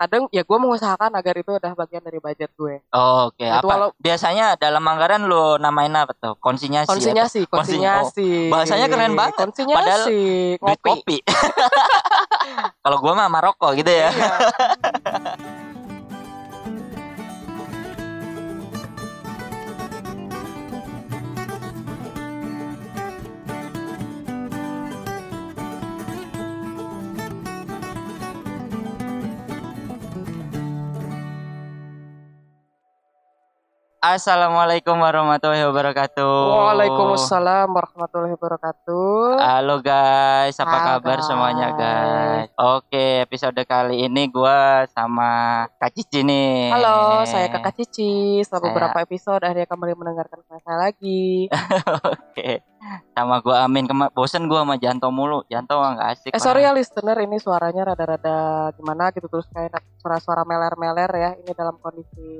kadang ya gue mengusahakan agar itu adalah bagian dari budget gue Oh, Oke, Itu apa? walau- Biasanya dalam anggaran lu namain apa tuh? Konsinyasi. konsinyasi Konsin- konsinyasi oh, bahasanya keren banget. konsinyasi Duit ngopi kopi. Kalau gua mah Maroko gitu ya. Iya. Assalamualaikum warahmatullahi wabarakatuh. Waalaikumsalam warahmatullahi wabarakatuh Halo guys, apa Halo, kabar semuanya guys. Oke, episode kali ini gua sama Kak Cici nih. halo saya kakak Cici setelah Saya- beberapa episode akhirnya kembali mendengarkan saya lagi Oke. Sama gua Amin Kema bosen gua sama Janto mulu. Janto nggak asik. eh sorry ya listener ini suaranya rada-rada gimana gitu terus kayak suara-suara meler-meler ya ini dalam kondisi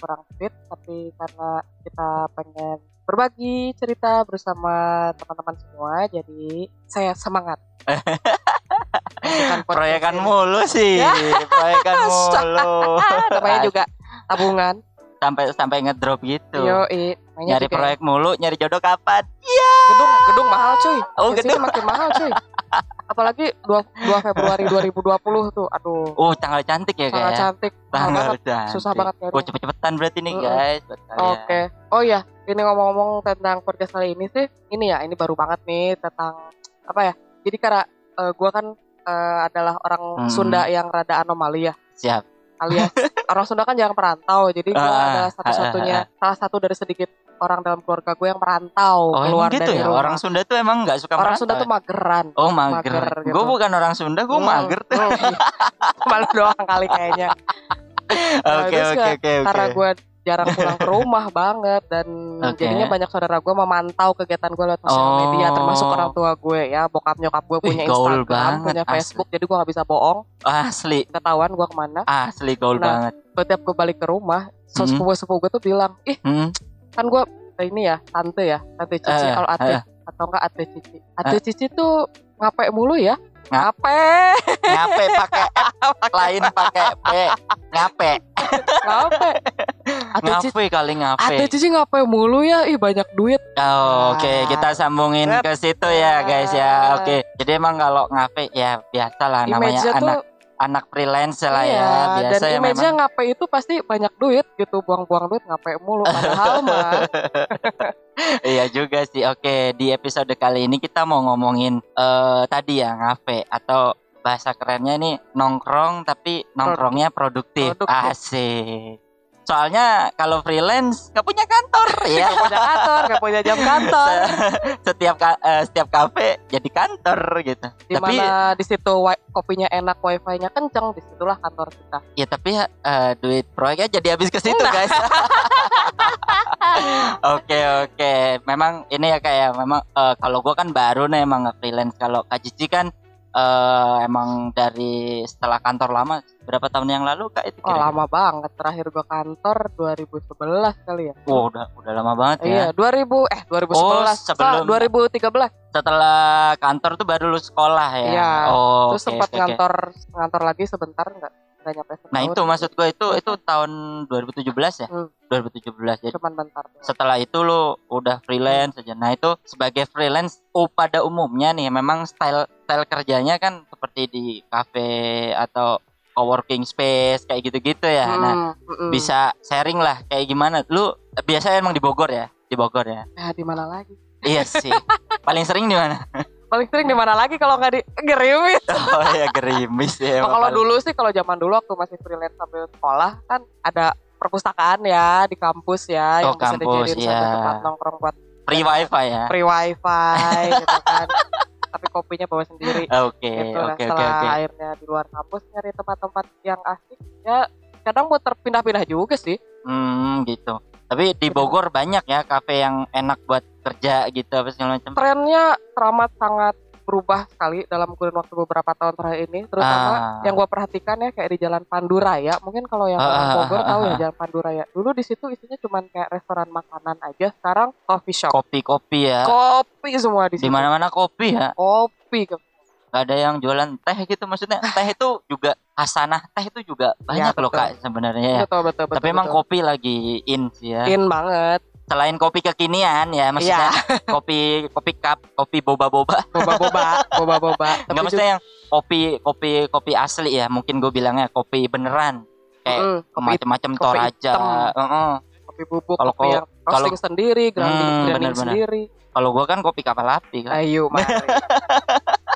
kurang fit tapi karena kita pengen berbagi cerita bersama teman-teman semua jadi saya semangat Proyekan mulu sih. Ya. Proyekan mulu. namanya juga tabungan sampai sampai ngedrop gitu. yo nyari juga proyek mulu, nyari jodoh kapan? gedung gedung mahal cuy Oh, gedung. makin mahal cuy apalagi 2, 2 Februari 2020 tuh aduh Oh, tanggal cantik ya sangat kayak. cantik mahal Tanggal banget cantik. susah banget nyari Oh, cepet-cepetan berarti nih Mm-mm. guys. buat kalian. Oke. Oh iya, ini ngomong-ngomong tentang podcast kali ini sih, ini ya, ini baru banget nih tentang apa ya? Jadi karena eh, gua kan eh, adalah orang Hmm. Sunda yang rada anomali ya, Siap. Alias orang Sunda kan jarang perantau. Jadi gua Ah, adalah satu-satunya salah satu dari sedikit orang dalam keluarga gue yang merantau Oh, keluar gitu dari ya? rumah. Orang Sunda tuh emang nggak suka Orang merantau Sunda ya? tuh mageran. Oh mager, mager gitu. Gue bukan orang Sunda, gue Hmm, mager tuh. Malu doang kali kayaknya. Oke oke oke Karena gue jarang pulang ke rumah banget dan Oke. jadinya banyak saudara gue memantau kegiatan gue lewat sosial Oh. media termasuk orang tua gue ya bokap nyokap gue Wih, punya gaul Instagram banget, punya asli. Facebook jadi gue nggak bisa bohong Asli, ketahuan gue ke mana asli gaul Nah, banget. setiap gue balik ke rumah so Hmm. sepupu sepupu gue tuh bilang ih Hmm. kan gue ini ya tante ya tante cici Eh, kalau ate eh. atau enggak ate cici ate cici tuh ngape mulu ya ngape Ngape pakai lain pakai P. Ngape. ngape Ngape kali ngape. ate cici ngape mulu ya ih banyak duit Oh, Oke, Nah. kita sambungin ke situ ya guys ya. Nah. Oke, jadi emang kalau ngape ya biasa lah namanya anak tuh anak freelance lah iya, ya. Biasa dan ya image-nya memang. ngape itu pasti banyak duit gitu buang-buang duit ngape mulu padahal mah iya juga sih. Oke, di episode kali ini kita mau ngomongin eh tadi ya ngafe atau bahasa kerennya ini nongkrong tapi nongkrongnya produktif. Produktif. Asik. Soalnya kalau freelance gak punya kantor ya. gak punya kantor gak punya jam kantor setiap ka- eh, setiap kafe jadi kantor gitu. di Tapi di situ kopinya enak wifi-nya kenceng di situlah kantor kita ya tapi eh, duit proyeknya jadi habis ke situ Nah. guys. Oke oke, memang ini ya kayak memang eh, kalau gua kan baru nih emang freelance. Kalau Kak Cici kan eh, emang dari setelah kantor lama berapa tahun yang lalu Kak itu oh kira-kira? lama banget terakhir gua kantor 2011 kali ya Wah, udah udah lama banget ya. iya 2000 eh 2011 Oh, sebelum- Sa- 2013 Setelah kantor tuh baru lu sekolah ya. Iya, Oh, terus oke, sempat oke, oke. ngantor ngantor lagi sebentar nggak nggak nyampe setahun Nah, itu maksud gue itu itu tahun 2017 ya? Hmm. 2017. Jadi cuman bentar setelah itu lu udah freelance aja. Nah, itu sebagai freelance oh, pada umumnya nih memang style style kerjanya kan seperti di cafe atau coworking space kayak gitu-gitu ya. Nah, Hmm, bisa sharing lah kayak gimana. Lu biasanya emang di Bogor ya? Di Bogor ya. ya di mana lagi iya sih. Paling sering di mana? Paling sering di mana lagi kalau nggak di gerimis Oh ya gerimis ya. Emang kalau dulu sih kalau zaman dulu waktu masih freelance sambil sekolah kan ada perpustakaan ya di kampus ya Oh, yang bisa kampus, dijadiin iya. satu tempat nongkrong buat free wifi ya. free wifi gitu kan tapi kopinya bawa sendiri Oke, gitu lah oke, oke, setelah oke. akhirnya di luar kampus nyari tempat-tempat yang asik ya kadang mau terpindah-pindah juga sih Hmm, gitu. Tapi di Bogor banyak ya kafe yang enak buat kerja gitu apa segala macam. trennya teramat sangat berubah sekali dalam kurun waktu beberapa tahun terakhir ini terutama Ah. yang gue perhatikan ya kayak di Jalan Panduraya mungkin kalau yang Ah, orang ah, Bogor ah, tahu ah, ya ah. Jalan Panduraya dulu di situ isinya cuman kayak restoran makanan aja sekarang coffee shop Kopi-kopi ya. kopi semua di Di situ mana-mana kopi ya. kopi nggak ada yang jualan teh gitu maksudnya teh itu juga hasanah teh itu juga banyak loh betul. kak sebenarnya ya. Betul betul betul tapi emang betul. kopi lagi in sih ya. In banget. Selain kopi kekinian ya maksudnya kopi kopi cup kopi boba boba boba boba boba boba nggak maksudnya yang kopi kopi kopi asli ya mungkin gue bilangnya kopi beneran. Kayak Mm, macam-macam kopi toraja. hitam. Heeh. kopi bubuk Kalau- kopi yang kalau- roasting sendiri grinding, Hmm, grinding sendiri. Kalau gue kan kopi kapal api kan ayo mari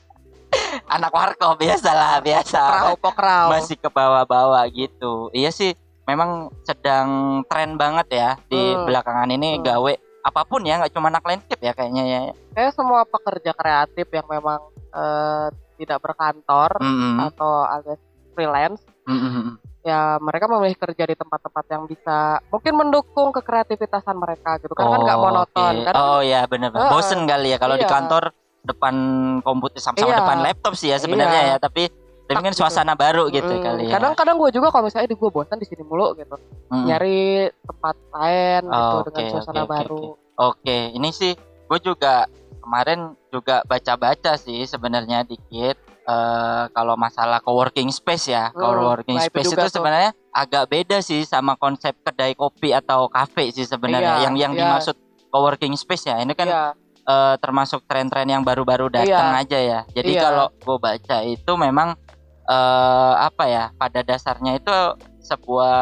anak warkop biasa lah biasa pokrau pokrau masih ke bawah-bawah gitu iya sih memang sedang tren banget ya di Hmm. belakangan ini Hmm. gawe apa pun ya nggak cuma anak landscape ya kayaknya ya kayak semua pekerja kreatif yang memang eh, tidak berkantor Mm-mm. atau alias freelance Mm-mm. ya mereka memilih kerja di tempat-tempat yang bisa mungkin mendukung kekreativitasan mereka gitu kan kan nggak Oh, monoton oke. kan oh ya bener Heeh. bosen kali ya kalau di Iya. kantor depan komputer sama-sama Iya. depan laptop sih ya sebenarnya Iya. ya tapi tapi kan Tak gitu. suasana baru gitu Mm, kali ya kadang-kadang gue juga kalau misalnya di gue bosan di sini mulu gitu Mm. nyari tempat lain gitu Oh, dengan oke, suasana oke, oke, baru Oke, ini sih gue juga kemarin juga baca-baca sih sebenarnya dikit eh kalau masalah coworking space ya. Hmm, coworking nah space itu sebenarnya agak beda sih sama konsep kedai kopi atau kafe sih sebenarnya. Iya, yang yang iya. dimaksud coworking space ya. Ini kan Iya, eh, termasuk tren-tren yang baru-baru datang Iya. aja ya. Jadi Iya. kalau gue baca itu memang eh apa ya? Pada dasarnya itu sebuah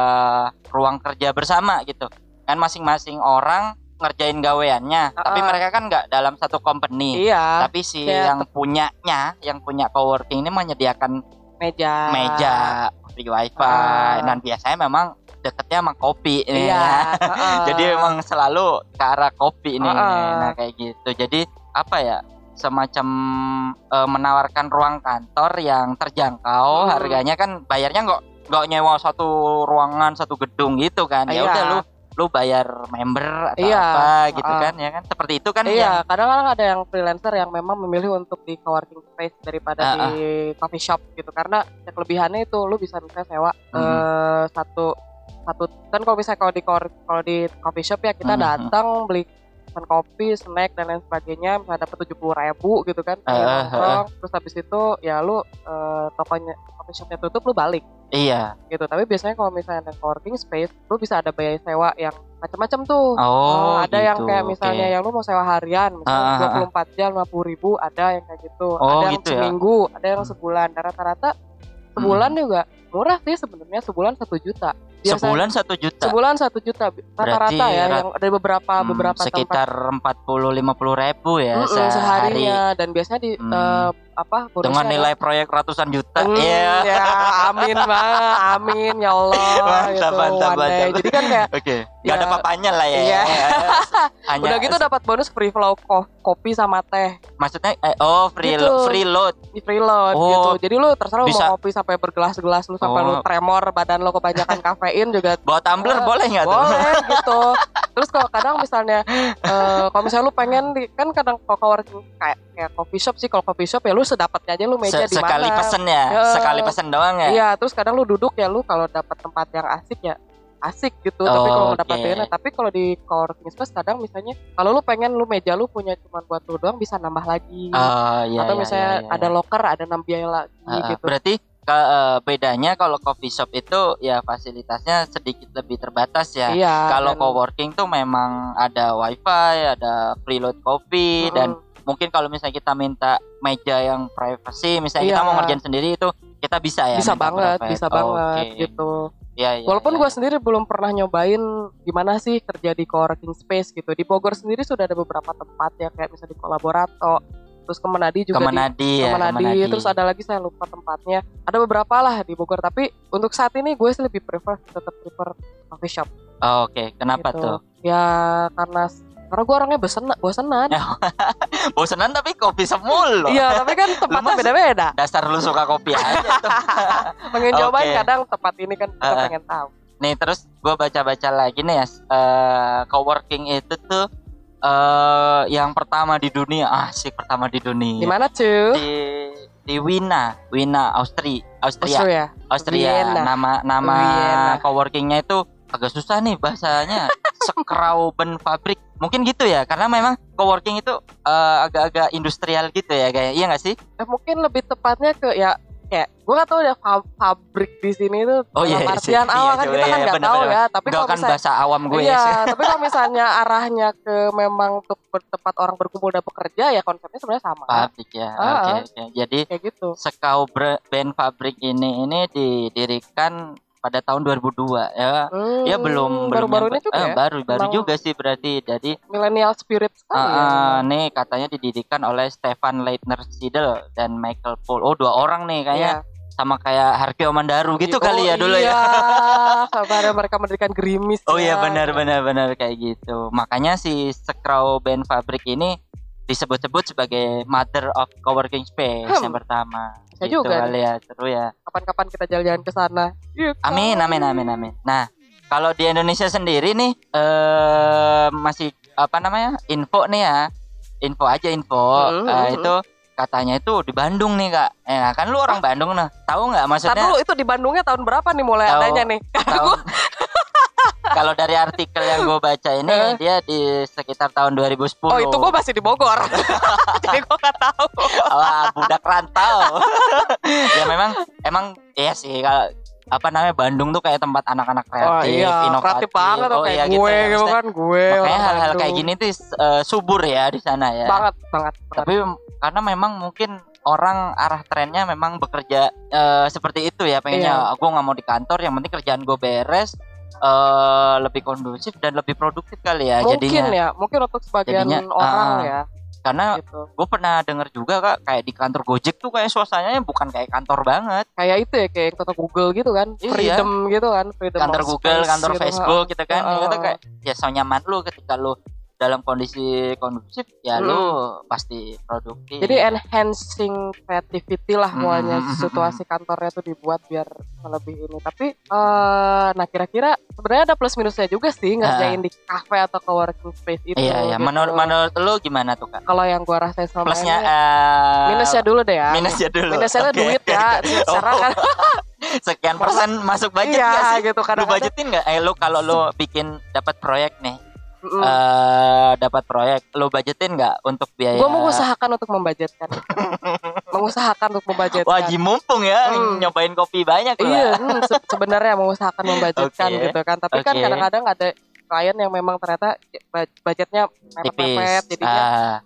ruang kerja bersama gitu. Kan masing-masing orang ngerjain gaweannya, tapi Ah. mereka kan nggak dalam satu company. iya Tapi si kayak yang punyanya, yang punya coworking ini menyediakan meja meja, free wifi, Ah. dan biasanya memang deketnya sama kopi nih iya ya. heeh. Jadi memang selalu ke arah kopi nih. Heeh. Nah, kayak gitu. Jadi apa ya? Semacam eh, menawarkan ruang kantor yang terjangkau, Hmm. harganya kan bayarnya nggak nggak nyewa satu ruangan, satu gedung gitu kan. Ya Iya. udah lu lu bayar member atau Iya. apa gitu Heeh. kan ya kan. Seperti itu kan yang Iya, kadang-kadang ada yang freelancer yang memang memilih untuk di coworking space daripada Ah, di coffee shop gitu karena ya kelebihannya itu lu bisa misalnya sewa Mhm. eh, satu satu kan kalau misalnya kalau di kalau di coffee shop ya kita Mhm. datang beli pesan kopi, snack dan lain sebagainya misalnya dapat tujuh puluh ribu gitu kan ah, nongkrong. terus habis itu ya lu eh, tokonya coffee shopnya tutup lu balik Iya. gitu tapi biasanya kalau misalnya ada coworking space lu bisa ada biaya sewa yang macam-macam tuh Oh, ada yang gitu, kayak misalnya oke. yang lu mau sewa harian misalnya ah. 24 jam 50 ribu ada yang kayak gitu Oh, ada yang gitu ya. seminggu ada yang sebulan Dan rata-rata sebulan juga murah sih sebenarnya sebulan satu juta Biasanya- sebulan satu juta. sebulan satu juta rata-rata ya rat- yang ada beberapa Hmm, beberapa sekitar empat puluh lima puluh ribu ya Mm-mm, sehari seharinya dan biasanya di Hmm. eh, apa bonusnya dengan ada- nilai proyek ratusan juta. Hmm, Iya. ya amin mah amin ya Allah Mantap, gitu mantap, day. mantap. jadi kan kayak Oke, ada Ya. papanya lah ya. Iya. Hanya udah gitu dapat bonus free flow ko- kopi sama teh maksudnya eh, oh free Gitu. lo- free load. di freeload Oh, gitu. Jadi lu terserah bisa- mau kopi sampai bergelas-gelas lu sampai Oh. lu tremor badan lu kebanyakan kafein juga Bawa tumbler Eh, boleh nggak tuh? boleh gitu. Terus kalau kadang misalnya eh, kalau misalnya lu pengen kan kadang kalau kayak kayak coffee shop sih kalau coffee shop ya lu sedapatnya aja lu meja Se- di mana. sekali pesen ya, Ya. sekali pesen doang ya. Iya, terus kadang lu duduk ya lu kalau dapat tempat yang asik ya asik gitu tapi Oh, kalau nggak dapat enak tapi kalau di coworking space kadang misalnya kalau lu pengen lu meja lu punya cuma buat lu doang bisa nambah lagi Oh, iya, atau iya, misalnya iya, iya. ada locker ada enam biaya lagi Ah, gitu Berarti ke, eh, bedanya kalau coffee shop itu ya fasilitasnya sedikit lebih terbatas ya. Iya. kalau dan- coworking tuh memang ada wifi, ada preload kopi Mm-mm. dan mungkin kalau misalnya kita minta meja yang privacy, misalnya kita Iya. mau ngerjain sendiri itu kita bisa ya. bisa banget, private. bisa Oke. banget gitu. Iya, iya, Walaupun iya. gue sendiri belum pernah nyobain gimana sih kerja di coworking space gitu. Di Bogor sendiri sudah ada beberapa tempat ya kayak misalnya di Kolaborato, terus ke Menadi juga di Kemenadi ya, Kemenadi, Kemenadi. terus ada lagi saya lupa tempatnya. Ada beberapa lah di Bogor, tapi untuk saat ini gue sih lebih prefer tetap prefer coffee shop. Oh, Oke, kenapa gitu. tuh? Ya karena karena gue orangnya bosen bosenan. Bosenan tapi kopi semul loh. Iya, tapi kan tempatnya beda-beda. Dasar lu suka kopi aja tuh. Pengen cobain Oke. kadang tempat ini kan kita Ah, ah. pengen tahu. Nih terus gue baca-baca lagi nih ya, eh, coworking itu tuh eh yang pertama di dunia, asik pertama di dunia. Di mana cuy? Di di Wina, Wina, Austria, Austria, Austria. Austria. Vienna. Nama nama Vienna. coworkingnya itu agak susah nih bahasanya. Scrauben Fabrik mungkin gitu ya karena memang coworking itu eh, agak-agak industrial gitu ya kayak iya nggak sih? Eh, mungkin lebih tepatnya ke ya kayak gue gak tahu ya fa- pabrik di sini tuh Oh, iya, iya artian Iya, awal kan coba, kita kan iya, nggak bener, tahu bener. ya tapi Enggak kalau kan misalnya bahasa awam gue iya ya tapi kalau misalnya arahnya ke memang untuk tempat orang berkumpul dan bekerja ya konsepnya sebenarnya sama. Pabrik ya Ah, oke ah. oke jadi kayak gitu. Sekau Band Fabrik ini ini didirikan pada tahun 2002 ya Hmm, ya belum belum baru-baru yang- ini juga eh, ya baru baru juga sih berarti jadi millennial spirit ya ah, nih katanya didirikan oleh Stefan Leitner Siedel dan Michael Paul. Oh, dua orang nih kayaknya Iya. sama kayak Harvey Omandaru gitu Oh, kali ya dulu iya. ya. sampai ada mereka mendirikan gerimis Oh iya ya. benar benar benar kayak gitu. Makanya si Sekrau Band Fabrik ini disebut-sebut sebagai mother of coworking space Hmm. yang pertama. Bisa gitu juga kali ya, seru ya. kapan-kapan kita jalan-jalan ke sana? Amin amin amin amin. Nah, kalau di Indonesia sendiri nih eh masih apa namanya? info nih ya. Info aja info. Hmm, Eh, itu katanya itu di Bandung nih, Kak. Eh, kan lu orang Bandung nah. Tahu nggak maksudnya? dulu itu di Bandungnya tahun berapa nih mulai Tahu. adanya nih Tahun Kalau dari artikel yang gue baca ini Eh. dia di sekitar tahun 2010. Oh itu gue masih di Bogor Jadi gue gak tahu Wah, budak rantau. ya memang emang iya sih kalau apa namanya Bandung tuh kayak tempat anak-anak kreatif, inovatif. kreatif banget oh, kayak iya gue gitu, ya. gitu kan gue Makanya hal-hal kayak gini tuh eh, subur ya di sana ya. banget banget, banget. Tapi karena memang mungkin orang arah trennya memang bekerja eh, seperti itu ya pengennya Iya. gue nggak mau di kantor yang penting kerjaan gue beres eh lebih kondusif dan lebih produktif kali ya mungkin jadinya ya mungkin untuk sebagian Jadinya, orang ah, ya karena gitu gue pernah denger juga kak kayak di kantor Gojek tuh kayak suasananya bukan kayak kantor banget kayak itu ya kayak kata Google gitu kan Iya. freedom gitu kan freedom kantor Google kantor gitu. Facebook gitu kan Heeh. itu kayak ya so nyaman lu ketika lu dalam kondisi kondusif ya lu Hmm. pasti produktif. Jadi enhancing creativity lah semuanya hmm, situasi kantornya tuh dibuat biar lebih ini. Tapi eh nah kira-kira sebenarnya ada plus minusnya juga sih ngerjain di cafe atau coworking space itu iya iya. gitu. menurut menurut lu gimana tuh kak? Kalau yang gua rasain selama plusnya ini eh, minusnya dulu deh ya. minusnya dulu. Minusnya Oke, duit ya secara Oh, kan. Sekian persen masuk budget iya nggak sih? gitu lu kadang-kadang. budgetin nggak? Eh lu kalau lu bikin dapat proyek nih Mm-mm. eh dapat proyek lu budgetin nggak untuk biaya Gue mengusahakan untuk membudgetkan. mengusahakan untuk membudgetkan. wajib mumpung ya Hmm. nyobain kopi banyak lu Iya, ya. hmm, se- sebenarnya mengusahakan membudgetkan Oke. gitu kan. Tapi kan Oke. kadang-kadang ada klien yang memang ternyata bud- budgetnya mepet-mepet jadinya ah,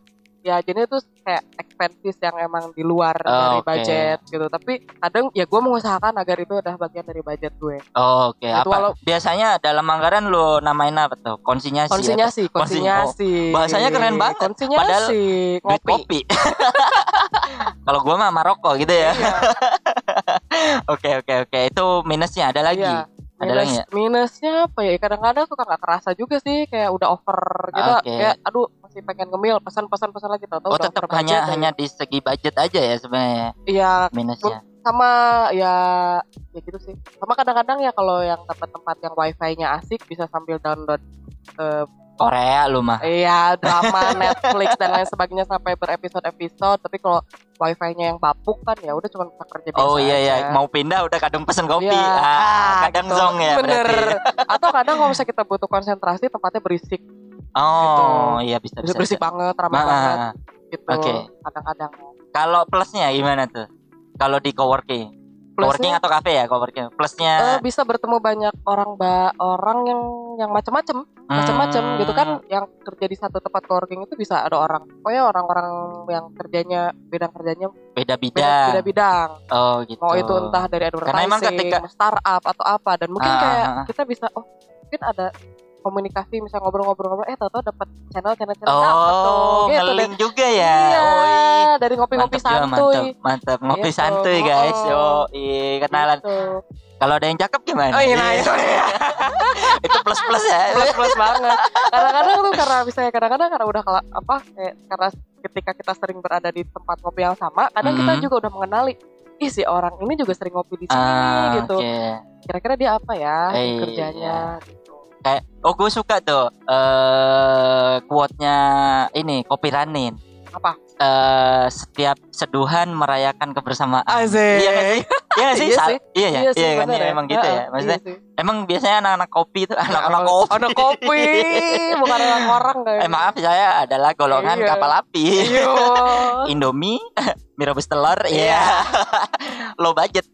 ya jadi itu kayak expenses yang emang di luar Oh, dari oke. budget gitu. Tapi kadang ya gue mengusahakan agar itu adalah bagian dari budget gue. Oh, oke. Itu apa? walau- biasanya dalam anggaran lu namain apa tuh? Konsinyasi konsinyasi konsinyasi bahasanya keren banget. konsinyasi duit ngopi. kopi. Kalau gua mah Maroko gitu ya. Iya, oke oke oke. Itu minusnya. Ada lagi? Iya. Ada Minus, lagi nggak? minusnya apa ya? Kadang-kadang suka nggak kerasa juga sih kayak udah over gitu. Oke. kayak aduh masih pengen ngemil pesan-pesan pesan lagi tau oh tetap hanya hanya di segi budget aja ya sebenarnya iya minusnya. sama ya ya gitu sih. Sama kadang-kadang ya kalau yang dapat tempat yang wifi-nya asik bisa sambil download eh, Korea lu mah. Iya drama Netflix dan lain sebagainya sampai berepisode-episode. Tapi kalau wifi-nya yang bapuk kan ya udah cuma bisa kerja biasa oh iya iya. aja. mau pindah udah kadang pesen kopi. Iya. ah, kadang gitu. zong ya bener. Berarti atau kadang kalau misalnya kita butuh konsentrasi tempatnya berisik. Oh iya bisa bisa berisik bisa. banget ramai Ah, banget. ah, gitu Oke. kadang-kadang. Kalau plusnya gimana tuh? Kalau di coworking coworking atau cafe ya coworking. Plusnya eh, bisa bertemu banyak orang ba orang yang yang macam-macam macam-macam Hmm. gitu kan. Yang kerja di satu tempat coworking itu bisa ada orang. Pokoknya orang-orang yang kerjanya bidang kerjanya beda beda, bidang. beda bidang. Oh gitu. Mau itu entah dari Karena emang advertising ketika- startup atau apa. Dan mungkin Ah, kayak ah, ah. kita bisa oh mungkin ada komunikasi misalnya ngobrol-ngobrol-ngobrol eh tahu-tahu dapat channel channel channel Oh, apa tuh gitu juga ya. iya Oi. dari ngopi-ngopi santuy mantap, mantap. Ngopi Gitu. santuy guys. Oh. Oh, iya, kenalan. Gitu. Kalau ada yang cakep gimana? oh iya nah itu dia. itu plus plus ya. plus plus banget kadang-kadang tuh karena misalnya kadang-kadang karena udah kela- apa kayak karena ketika kita sering berada di tempat ngopi yang sama kadang kita Mhm. juga udah mengenali ih si orang ini juga sering ngopi di sini Ah, gitu oke. kira-kira dia apa ya Eh, kerjanya gitu. Kayak oh gue suka tuh eh quote-nya ini Kopi Ranin. Apa? eh setiap seduhan merayakan kebersamaan. Asik. Iya nggak sih? Iya nggak sih? Iya sih. Iya ya. Iya sih, Iya kan ya, ya. emang gitu ya. Maksudnya iya sih. emang biasanya anak-anak kopi itu anak-anak Anak- kopi. Anak kopi, bukan anak orang guys. Eh maaf saya adalah golongan Iya. kapal api. Iya. Indomie, mie rebus telur, Iya. ya. Low budget.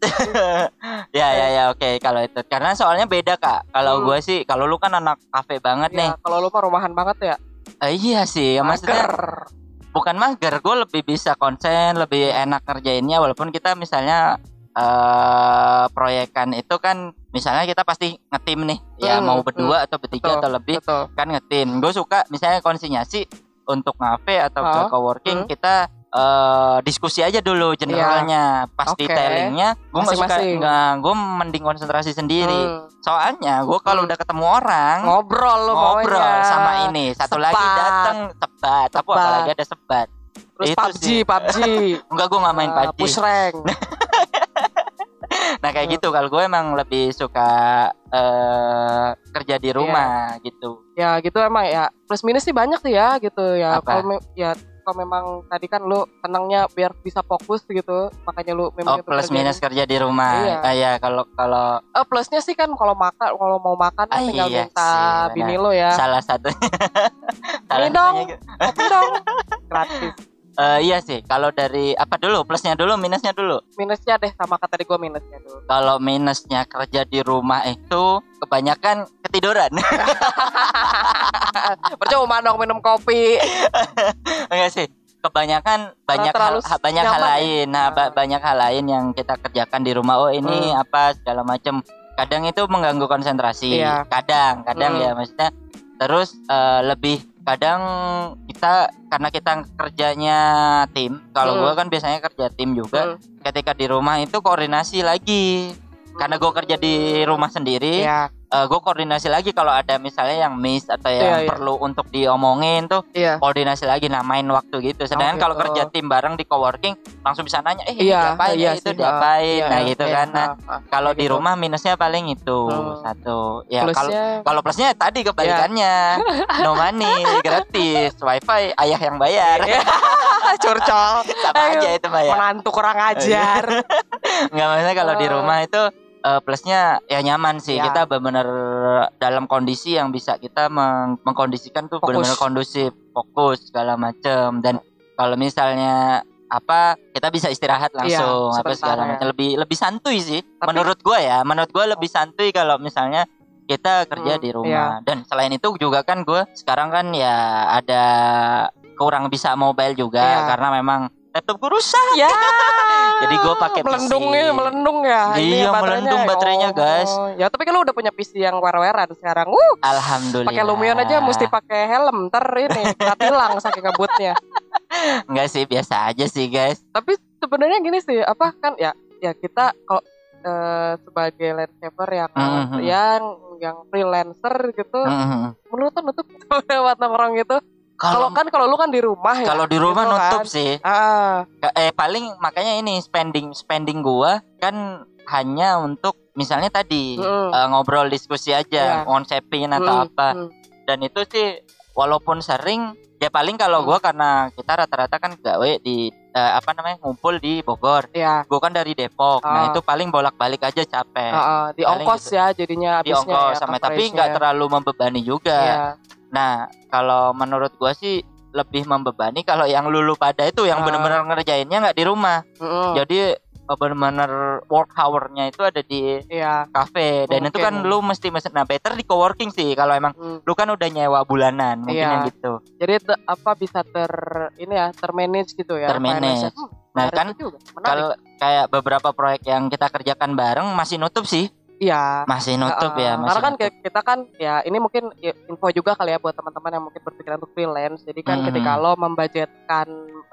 ya ya ya oke kalau itu. Karena soalnya beda Kak. Kalau Hmm. gue sih kalau lu kan anak kafe banget nih. Ya, kalau lu mah rumahan banget ya. Eh, iya sih, maksudnya Mager. Bukan mager, gue lebih bisa konsen, lebih enak kerjainnya walaupun kita misalnya eh proyekan itu kan misalnya kita pasti ngetim nih, ya Hmm, mau berdua atau bertiga Betul, atau lebih Betul. kan ngetim. Gue suka misalnya konsinyasi untuk ngafe atau ke Hah? coworking Hmm. kita eh diskusi aja dulu generalnya pas Oke. detailingnya gue nggak suka nggak gue mending konsentrasi sendiri Hmm. soalnya gue kalau Hmm. udah ketemu orang Ngobrol lu ngobrol maunya. sama ini satu lagi datang sebat apa apalagi ada sebat. Terus Itu PUBG, sih. PUBG. enggak gue nggak main Eh, PUBG. Push rank. nah kayak gitu. Kalau gue emang lebih suka eh kerja di rumah gitu. Ya gitu emang ya. Plus minus sih banyak sih ya gitu ya. Apa? kalau ya kalau memang tadi kan lu senangnya biar bisa fokus gitu makanya lu oh memang itu plus kerjain. minus kerja di rumah Iya. Ah, ya kalau kalau Eh, plusnya sih kan kalau makan kalau mau makan kan Ah, tinggal iya minta sih, bini lu ya salah satu salah Ini dong. kopi dong gratis Eh, iya sih kalau dari apa dulu? Plusnya dulu minusnya dulu? Minusnya deh sama kata tadi gua minusnya dulu. Kalau minusnya kerja di rumah itu kebanyakan ketiduran. Percuma dong minum kopi. Enggak sih kebanyakan banyak hal, banyak hal ya? lain. Nah ba- Ah. banyak hal lain yang kita kerjakan di rumah. Oh ini apa segala macam kadang itu mengganggu konsentrasi. Iya. kadang kadang Hmm. ya maksudnya. Terus eh, lebih kadang kita karena kita kerjanya tim kalau Hmm. gua kan biasanya kerja tim juga Hmm. ketika di rumah itu koordinasi lagi karena gue kerja di rumah sendiri Iya, gue koordinasi lagi kalau ada misalnya yang miss atau yang Iya, iya. perlu untuk diomongin tuh iya. koordinasi lagi nah main waktu gitu. Sedangkan Oh, kalau kerja tim bareng di coworking langsung bisa nanya eh ini iya diapain iya itu sih, diapain ah, nah iya, gitu iya, kan. Nah ah, ah, kalau kayak di gitu. rumah minusnya paling itu Hmm. satu. Ya kalau kalau plusnya tadi kebalikannya. No money gratis. Wifi ayah yang bayar. Iya. curcol. Sama Ayo. aja itu ya. menantu kurang ajar. Nggak maksudnya kalau di Oh. rumah itu eh, plusnya ya nyaman sih. Ya. kita benar-benar dalam kondisi yang bisa kita meng- mengkondisikan tuh benar-benar kondusif fokus segala macam dan kalau misalnya apa kita bisa istirahat langsung apa sebentar segala ya. macam lebih lebih santuy sih Tapi- menurut gua ya. Menurut gua lebih santuy kalau misalnya kita kerja Hmm, di rumah. Dan selain itu juga kan gue sekarang kan ya ada kurang bisa mobile juga Iya. karena memang laptop gue rusak ya Jadi gua pakai PC. melendung nih melendung ya Iya, ya melendung ya. baterainya, guys. ya tapi kan lu udah punya PC yang war-waran sekarang uh alhamdulillah pakai Lumion aja mesti pakai helm ntar ini nggak hilang saking ngebutnya Enggak sih biasa aja sih guys tapi sebenarnya gini sih apa kan ya ya kita kalau eh, sebagai landscaper yang Mhm. yang yang freelancer gitu Mhm. menurut tuh nutup lewat nongkrong gitu kalau kan kalau lu kan di rumah ya kalau di rumah gitu nutup kan. sih ah eh paling makanya ini spending spending gua kan hanya untuk misalnya tadi Mm. eh, ngobrol diskusi aja Iya. ngonsepin atau mm, apa mm. dan itu sih walaupun sering ya paling kalau gua karena kita rata-rata kan gawe di eh, apa namanya ngumpul di Bogor ya gua kan dari Depok nah Ah. itu paling bolak-balik aja capek ah, ah, di Paling ongkos gitu. ya jadinya di ongkos ya, sama tapi nggak terlalu membebani juga Iya. Nah, kalau menurut gua sih lebih membebani kalau yang lulu pada itu yang Ah. benar-benar ngerjainnya nggak di rumah. Mm-mm. Jadi eh, benar-benar work hour-nya itu ada di Iya. kafe dan itu kan Mungkin. lu mesti mesen nah better di coworking sih kalau emang Mm. lu kan udah nyewa bulanan mungkin Iya. yang gitu. Jadi apa bisa ter ini ya termanage gitu ya. Termanage. Hmm, Nah, kan. Kalau kayak beberapa proyek yang kita kerjakan bareng masih nutup sih. Iya. Masih nutup ya, Uh, masih karena kan nutup. kita kan ya ini mungkin ya, info juga kali ya buat teman-teman yang mungkin berpikiran untuk freelance. Jadi kan Mhm. ketika lo membudgetkan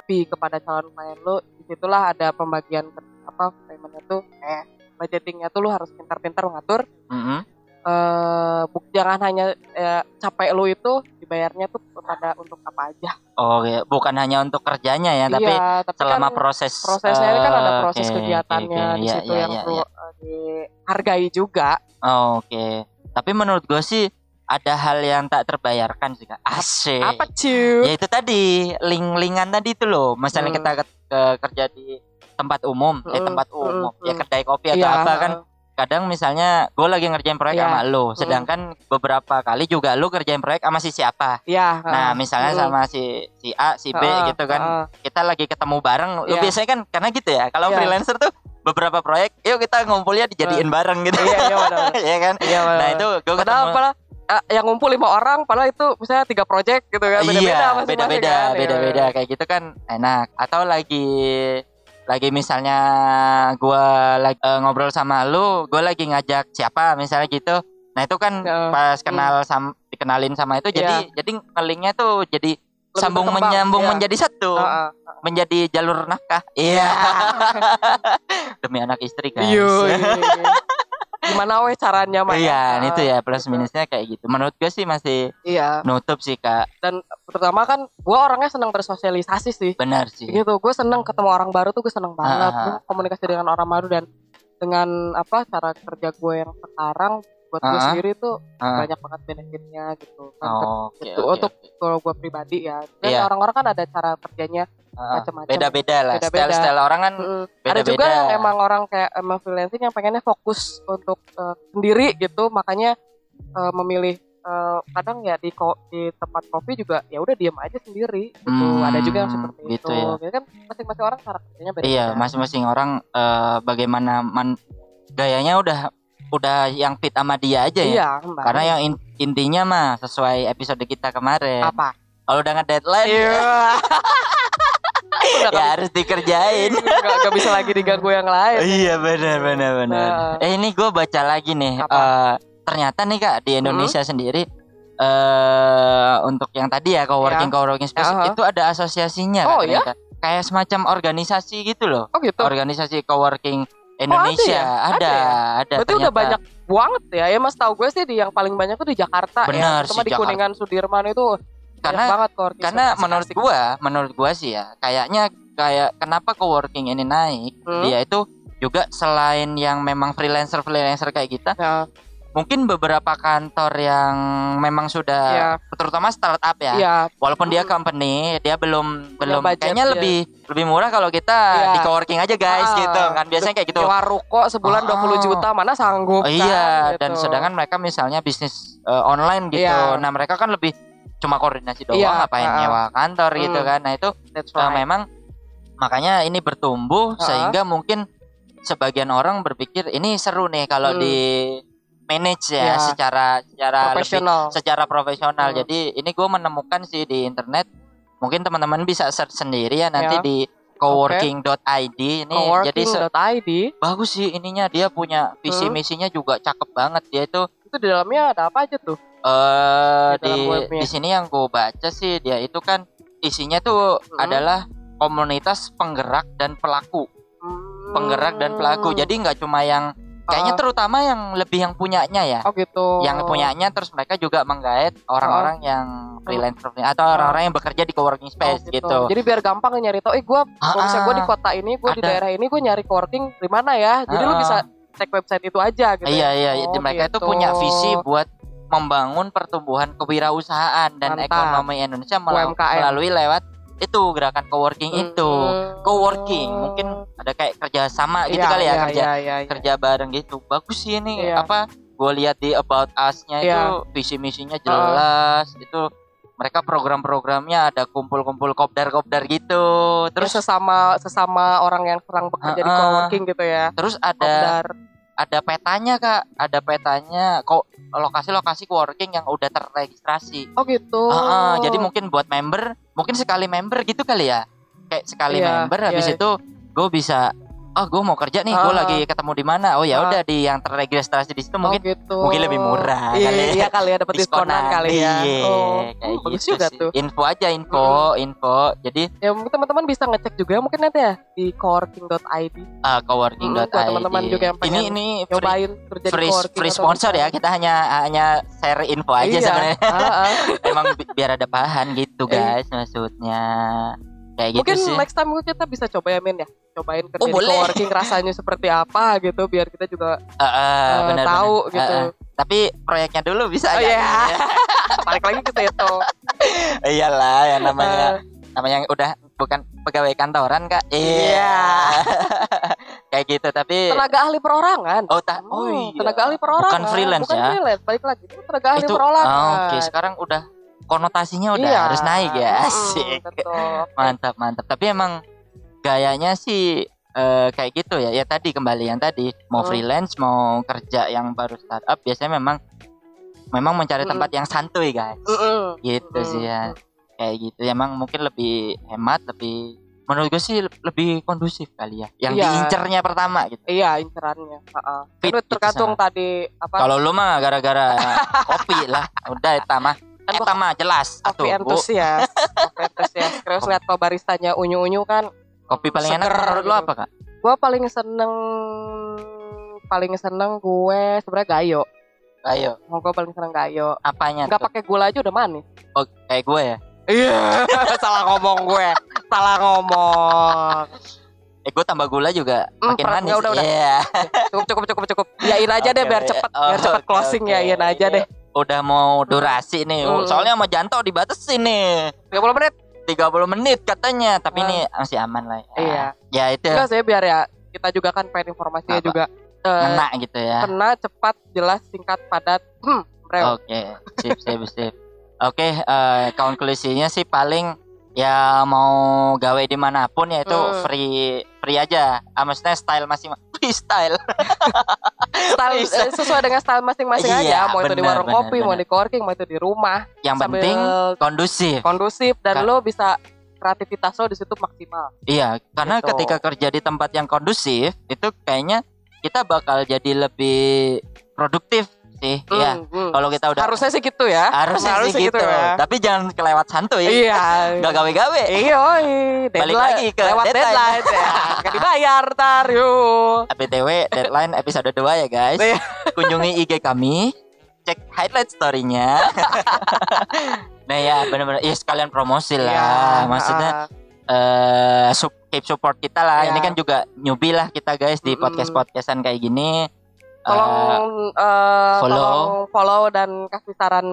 fee kepada calon klien lo, di situlah ada pembagian apa paymentnya tuh eh budgetingnya tuh lo harus pintar-pintar mengatur. Mm-mm. eh buk- jangan hanya eh, capek lo itu dibayarnya tuh kepada untuk apa aja. Oh, ya. bukan hanya untuk kerjanya ya, tapi iya, tapi selama kan proses prosesnya ini kan ada eh, proses oke, kegiatannya oke, oke. di Iya, situ iya, yang iya, perlu iya. eh, dihargai juga. Oh, Oke, tapi menurut gue sih ada hal yang tak terbayarkan kak asik Apa cuy? ya itu tadi link-linkan tadi itu loh misalnya Hmm. kita ke, ke- kerja di tempat umum eh Hmm, tempat hmm, umum ya hmm. kedai kopi atau Iya, apa kan kadang misalnya gue lagi ngerjain proyek Iya. sama lo sedangkan beberapa kali juga lo kerjain proyek sama si siapa Iya. nah misalnya Hmm. sama si si A si B Heeh, gitu kan heeh. kita lagi ketemu bareng lo Iya. biasanya kan karena gitu ya kalau Iya. freelancer tuh beberapa proyek yuk kita ngumpulnya dijadiin bareng gitu Iya, iya benar. ya kan Iya, nah itu gue ketemu padahal eh, yang ngumpul lima orang, padahal itu misalnya tiga project gitu kan, beda-beda iya, beda-beda, kan. Iya, beda-beda kayak gitu kan enak. Atau lagi lagi misalnya gua lagi eh, ngobrol sama lu, gua lagi ngajak siapa misalnya gitu. Nah, itu kan Ya. pas kenal sam dikenalin sama itu jadi jadi ngelinknya tuh jadi Lebih sambung berkembang, menyambung iya. menjadi satu. Heeh. Menjadi jalur nafkah. Iya. Demi anak istri, guys. Iya. Gimana weh caranya Mak? Iya, itu ya plus minusnya kayak gitu. Menurut gue sih masih Iya, nutup sih, Kak. dan terutama kan gua orangnya senang bersosialisasi sih. Benar sih. Gitu, gue seneng ketemu orang baru tuh gue seneng banget. Gua komunikasi dengan orang baru dan dengan apa cara kerja gue yang sekarang buat gue Ah. sendiri tuh Ah. banyak banget benefitnya gitu. Kan Oh, oke, Itu oke, untuk oke. kalau gue pribadi ya. Dan Iya. orang-orang kan ada cara kerjanya Ah, macam-macam. beda-beda lah Beda-beda. style-style orang kan Mm. Ada juga yang emang orang kayak emang freelancing yang pengennya fokus untuk eh, sendiri gitu, makanya eh, memilih eh, kadang ya di ko- di tempat kopi juga ya udah diem aja sendiri gitu. Hmm, ada juga yang seperti gitu itu. ya. Kan masing-masing orang cara kerjanya beda. iya masing-masing orang eh, bagaimana man- gayanya udah udah yang fit sama dia aja ya Iya, karena yang in- intinya mah sesuai episode kita kemarin apa? kalau udah nge-deadline Iya. Udah ya harus dikerjain gak, gak bisa lagi diganggu yang lain. iya benar benar benar Nah. eh ini gue baca lagi nih Apa? Hmm? eh, ternyata nih kak di Indonesia sendiri eh untuk yang tadi ya coworking coworking space Aha. itu ada asosiasinya Oh, Kak, ya? ternyata. kayak semacam organisasi gitu loh Oh gitu. organisasi coworking Indonesia ya? ada Ada ada, Berarti udah ternyata. banyak banget ya. Ya Mas tahu gue sih di yang paling banyak tuh di Jakarta Benar ya. Terutama sih, di Jakarta. Kuningan Sudirman itu Karena- banget coworking karena menurut gua menurut gua sih ya kayaknya kayak kenapa coworking ini naik Hmm. dia itu juga selain yang memang freelancer freelancer kayak kita Ya, mungkin beberapa kantor yang memang sudah Iya. terutama startup ya Iya, walaupun dia Hmm. company dia belum belum budget, kayaknya iya. lebih lebih murah kalau kita Iya. di coworking aja guys Ah, gitu kan biasanya kayak gitu Nyewa ruko sebulan Ah. 20 juta mana sanggup Oh, iya kan, dan gitu. sedangkan mereka misalnya bisnis eh, online gitu Iya. nah mereka kan lebih cuma koordinasi doang Iya, ngapain ah. nyewa kantor gitu Hmm. kan nah itu That's eh, right. memang makanya ini bertumbuh Ah. sehingga mungkin sebagian orang berpikir ini seru nih kalau Hmm. di manage ya Iya. secara secara lebih profesional. secara profesional. Hmm. Jadi ini gue menemukan sih di internet. Mungkin teman-teman bisa search sendiri ya nanti Ya. di coworking.id ini jadi se- Coworking.id bagus sih ininya dia punya visi Hmm. misinya juga cakep banget dia itu itu di dalamnya ada apa aja tuh? eh Di di di sini yang gue baca sih dia itu kan isinya tuh Hmm. adalah komunitas penggerak dan pelaku Hmm. penggerak dan pelaku jadi nggak cuma yang kayaknya Ah. terutama yang lebih yang punyanya ya Oh gitu. yang punyanya terus mereka juga menggait orang-orang yang freelance atau orang-orang yang bekerja di coworking Oh, space gitu. Jadi biar gampang nyari tau, eh gue Ah, misalnya gue di kota ini, gue di daerah ini, gue nyari coworking di mana ya? Jadi lu bisa cek website itu aja gitu. Iya ya. iya, Oh, jadi mereka itu gitu. punya visi buat membangun pertumbuhan kewirausahaan dan Mantap. ekonomi Indonesia mel- UMKM. melalui lewat itu gerakan coworking itu. Hmm. Coworking mungkin ada kayak kerja sama gitu Iya, kali ya iya, kerja iya, iya, iya. kerja bareng gitu. Bagus sih ini Iya. apa? Gue lihat di about us-nya itu Iya. visi misinya jelas. Itu mereka program-programnya ada kumpul-kumpul kopdar-kopdar gitu. Terus Terus sesama sesama orang yang sedang bekerja di Ah, ah. coworking gitu ya. terus ada Kopdar. ada petanya kak, ada petanya kok lokasi-lokasi coworking yang udah terregistrasi. Oh gitu. Ah, ah, jadi mungkin buat member, mungkin sekali member gitu kali ya. Kayak sekali Iya, member habis iya. itu gue bisa oh gue mau kerja nih, gue Ah. lagi ketemu di mana? Oh ya Ah. udah di yang terregistrasi di situ Oh, mungkin gitu. mungkin lebih murah Iya, kali ya. iya kali ya dapat diskonan kali ya. Iya, Oh, kayak hmm, gitu juga sih. tuh. Info aja info, info. Jadi Ya mungkin teman-teman bisa ngecek juga mungkin nanti ya di coworking.id. uh, coworking.id. Hmm, teman-teman juga yang ini pengen ini free, Nyobain kerja di free, coworking free sponsor di- ya. Kita hanya hanya share info aja Iya. sebenarnya. Ah, ah. Emang bi- biar ada bahan gitu guys maksudnya. Kayak gitu Mungkin sih. next time kita bisa coba ya Min ya. Cobain kerja Oh, di coworking rasanya seperti apa gitu biar kita juga Ah, ah, eh, benar, tahu benar. gitu. Ah, ah. tapi proyeknya dulu bisa Oh nggak? iya. Balik lagi ke situ. Iyalah yang namanya Eh, namanya udah bukan pegawai kantoran kak. Iya. Kayak gitu tapi tenaga ahli perorangan. oh tak Hmm, oh iya. Tenaga ahli perorangan. Bukan freelance Bukan ya. freelance, balik lagi. Itu tenaga ahli itu perorangan. oh, oke sekarang udah konotasinya udah Iya. harus naik ya asik betul. mantap mantap tapi emang gayanya sih eh, kayak gitu ya ya tadi kembali yang tadi mau Hmm. freelance mau kerja yang baru startup biasanya memang memang mencari Mm-mm. tempat yang santuy guys Mm-mm. gitu Mm-mm. sih ya kayak gitu emang mungkin lebih hemat lebih menurut gue sih lebih kondusif kali ya yang Iya. diincernya pertama gitu Iya, incerannya. Fit Itu gitu tergantung tadi apa? kalau lu mah gara-gara kopi lah udah eta mah Kan eta mah jelas kopi Bu. entusias. kopi entusias. Terus lihat kalau baristanya unyu-unyu kan kopi paling enak seger menurut lu gitu. apa kak Gue paling seneng paling seneng gue sebenarnya gayo. ayo Mau gue paling seneng gayo. apanya Nggak tuh? pakai gula aja udah manis. oh, kayak gue ya Iya, salah ngomong gue. Salah ngomong. Eh gue tambah gula juga Hmm, makin manis. udah, udah. Iya. Cukup cukup cukup cukup. Yain aja deh Oke, biar cepet, Oh, biar cepet oke, closing oke. yain aja Ini deh. Udah mau durasi nih. Hmm. Soalnya sama Janto dibatesin nih. 30 menit. 30 menit katanya, tapi ini masih aman lah ya. Iya. Ya itu Enggak sih biar ya kita juga kan pengen informasinya Apa? juga kena gitu ya. kena cepat jelas singkat padat hmm Oke, sip sip sip. Oke, eh, konklusinya sih paling ya mau gawe di mana pun ya itu Hmm. free free aja. Ah, maksudnya style masing freestyle. style eh, sesuai dengan style masing-masing Iya, aja mau itu di warung kopi mau di coworking mau itu di rumah Yang Sambil penting kondusif. kondusif dan Ka- lo bisa kreativitas lo di situ maksimal Iya, karena Gitu. ketika kerja di tempat yang kondusif itu kayaknya kita bakal jadi lebih produktif sih. Iya. Hmm, hmm. Kalau kita udah harusnya sih gitu ya harusnya sih gitu. ya. Tapi jangan kelewat santuy. iya Nggak gawe-gawe. iya. Balik lagi ke lewat deadline. deadline, ya Nggak dibayar tar yuk BTW deadline episode 2 ya guys. Iya. Kunjungi IG kami, cek highlight story-nya. nah ya benar-benar ya sekalian promosi lah. Iya, Maksudnya ah. eh sup- keep support kita lah. Iya. Ini kan juga newbie lah kita guys di Mm-mm. podcast-podcastan kayak gini. Tolong eh, follow. tolong follow dan kasih saran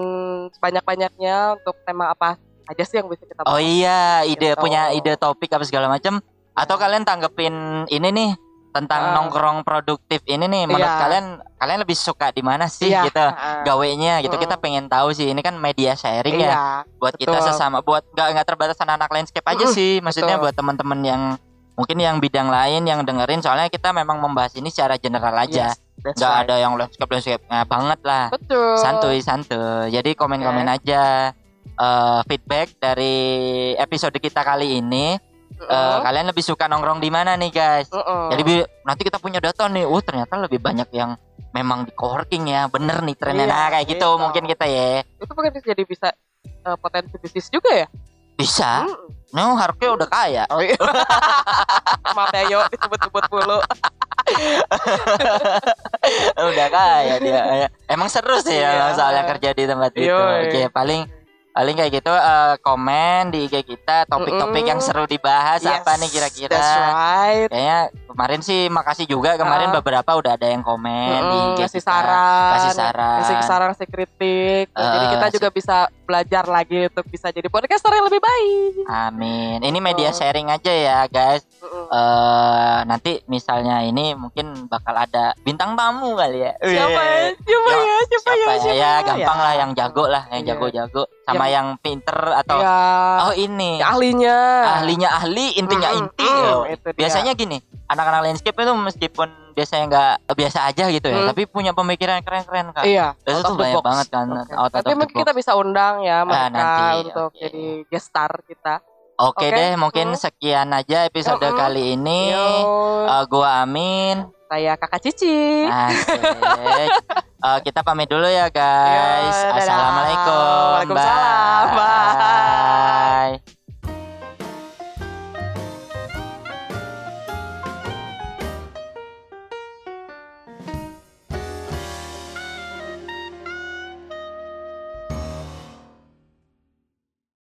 sebanyak-banyaknya untuk tema apa aja sih yang bisa kita Oh bahas. iya, ide Gitu. punya ide topik apa segala macam. Atau kalian tanggepin ini nih tentang Ah. nongkrong produktif ini nih. Menurut Iya. kalian kalian lebih suka di mana sih Iya, gitu? ah, Gawenya gitu Mm. kita pengen tahu sih. Ini kan media sharing ya iya buat kita betul. sesama buat nggak nggak terbatas anak landscape aja Mm, sih. Maksudnya betul. buat teman-teman yang mungkin yang bidang lain yang dengerin soalnya kita memang membahas ini secara general aja. Yes, that's Nggak right. ada yang landscape landscape banget lah. betul santuy santuy jadi komen-komen aja eh, feedback dari episode kita kali ini Mm-mm. Eh, kalian lebih suka nongkrong di mana nih guys Mm-mm. jadi bi- nanti kita punya data nih uh ternyata lebih banyak yang memang di coworking ya bener nih trennya Iya, nah kayak gitu gitu. mungkin kita ya itu mungkin bisa jadi bisa eh, potensi bisnis juga ya bisa Mm. No harusnya udah kaya. Oh iya. Maaf ya disebut-sebut mulu. Udah kaya dia. Emang seru sih ya Iya. soalnya kerja di tempat itu. Oke paling paling kayak gitu eh, komen di IG kita topik-topik Mm-mm. yang seru dibahas apa nih Yes, kira-kira. that's right. Kayaknya kemarin sih makasih juga kemarin Ah. beberapa udah ada yang komen di Mm-mm, IG ngasih kita. saran kasih saran. ngasih saran ngasih kritik. Jadi Eh, kita juga bisa belajar lagi untuk bisa jadi podcaster yang lebih baik. Amin. Ini media sharing aja ya guys. Eh nanti misalnya ini mungkin bakal ada bintang tamu kali ya. Siapa ya? Siapa Ya, ya? Siapa ya siapa ya, siapa ya? gampang Ya. lah yang jago lah yang Iya. jago-jago. Sama yang pinter atau ya oh ini. Ahlinya. Ahlinya ahli intinya Mm-mm, inti. Mm, biasanya gini anak-anak landscape itu meskipun biasanya nggak biasa aja gitu ya Hmm. tapi punya pemikiran keren-keren kak. Iya. Itu out tuh banyak box. banget kan Oke. out Nanti the mungkin kita bisa undang ya mereka nanti, untuk oke. jadi guest star kita. Oke okay, deh, mungkin sekian aja episode kali ini. Uh, gua Amin. Saya Kakak Cici. Asik. uh, kita pamit dulu ya guys. Yo. Assalamualaikum. Waalaikumsalam. Bye. Bye.